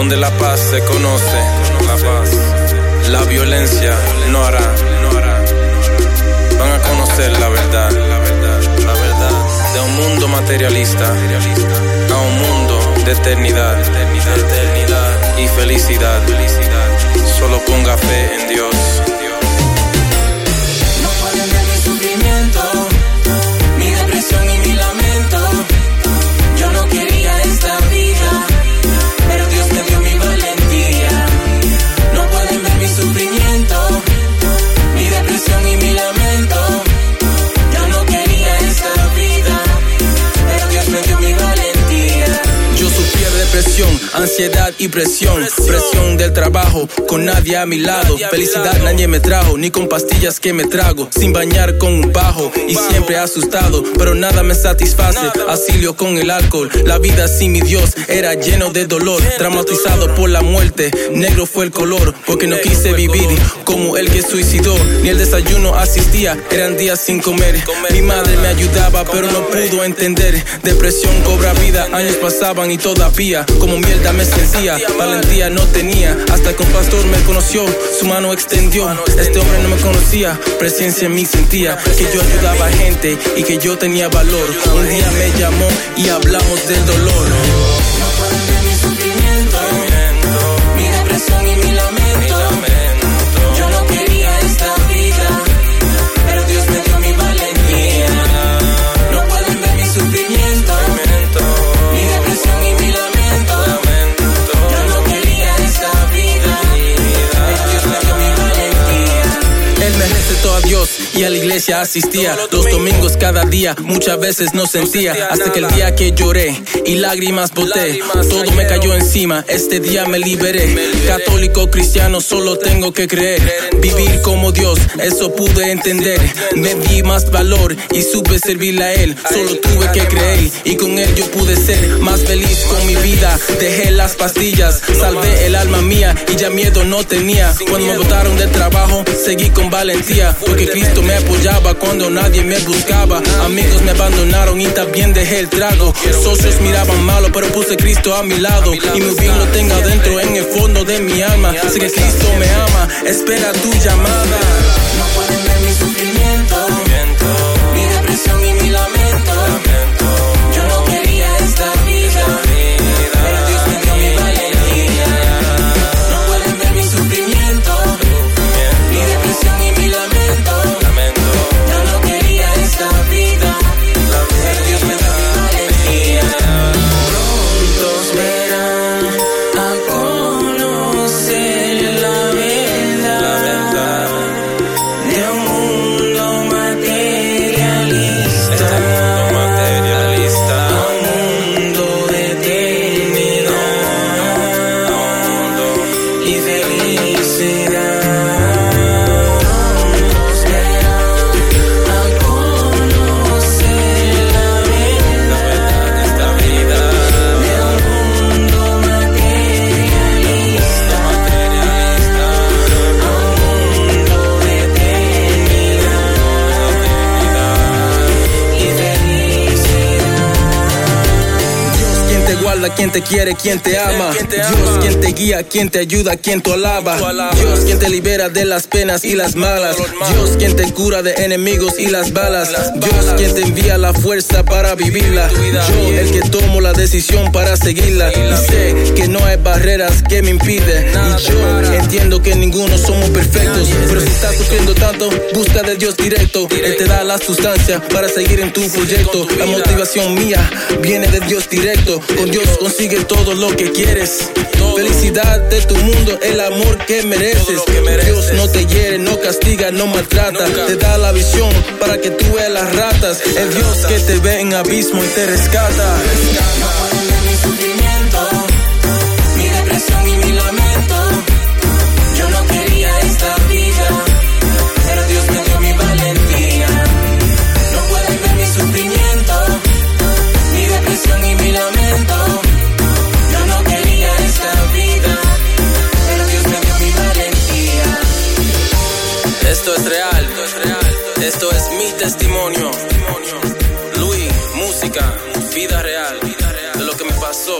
donde la paz se conoce, la paz, la violencia no hará. Van a conocer la verdad, la verdad, la verdad de un mundo materialista a un mundo de eternidad y felicidad, felicidad. Solo ponga fe en ansiedad y presión. Presión del trabajo, con nadie a mi lado. Felicidad nadie me trajo, ni con pastillas que me trago. Sin bañar con un bajo y siempre asustado, pero nada me satisface. Asilio con el alcohol, la vida sin mi Dios era lleno de dolor. Traumatizado por la muerte, negro fue el color, porque no quise vivir como el que suicidó. Ni el desayuno asistía, eran días sin comer. Mi madre ayudaba, pero no pudo entender. Depresión cobra vida, años pasaban y todavía como mierda me sentía, valentía no tenía, hasta que un pastor me conoció, su mano extendió, este hombre no me conocía, presencia en mí sentía, que yo ayudaba a gente y que yo tenía valor, un día me llamó y hablamos del dolor. Y a la iglesia asistía. Los domingos cada día, muchas veces no sentía. Hasta que el día que lloré y lágrimas boté, todo me cayó encima. Este día me liberé. Católico, cristiano, solo tengo que creer. Vivir como Dios, eso pude entender. Me di más valor y supe servirle a Él. Solo tuve que creer y con Él yo pude ser más feliz con mi vida. Dejé las pastillas, salvé el alma mía y ya miedo no tenía. Cuando me botaron del trabajo, seguí con valentía. Porque Cristo me apoyaba cuando nadie me buscaba. Amigos me abandonaron y también dejé el trago. Socios miraban malo, pero puse Cristo a mi lado. Y mi bien lo tengo adentro en el fondo de mi alma. Sé que Cristo me ama, espera tu llamada. No pueden ver mi sufrimiento, quien te quiere, quien te ama. Dios quien te guía, quien te ayuda, quien te alaba. Dios quien te libera de las penas y las malas. Dios quien te cura de enemigos y las balas. Dios quien te envía la fuerza para vivirla. Yo el que tomo la decisión para seguirla. Y sé que no hay barreras que me impiden. Y yo entiendo que ninguno somos perfectos. Pero si estás sufriendo tanto, busca de Dios directo. Él te da la sustancia para seguir en tu proyecto. La motivación mía viene de Dios directo. Con Dios consigue todo lo que quieres. Felicidad de tu mundo, el amor que mereces. Dios no te hiere, no castiga, no maltrata. Te da la visión para que tú veas las ratas. El Dios que te ve en abismo y te rescata. Esto es mi testimonio. Luis, música, vida real. De lo que me pasó.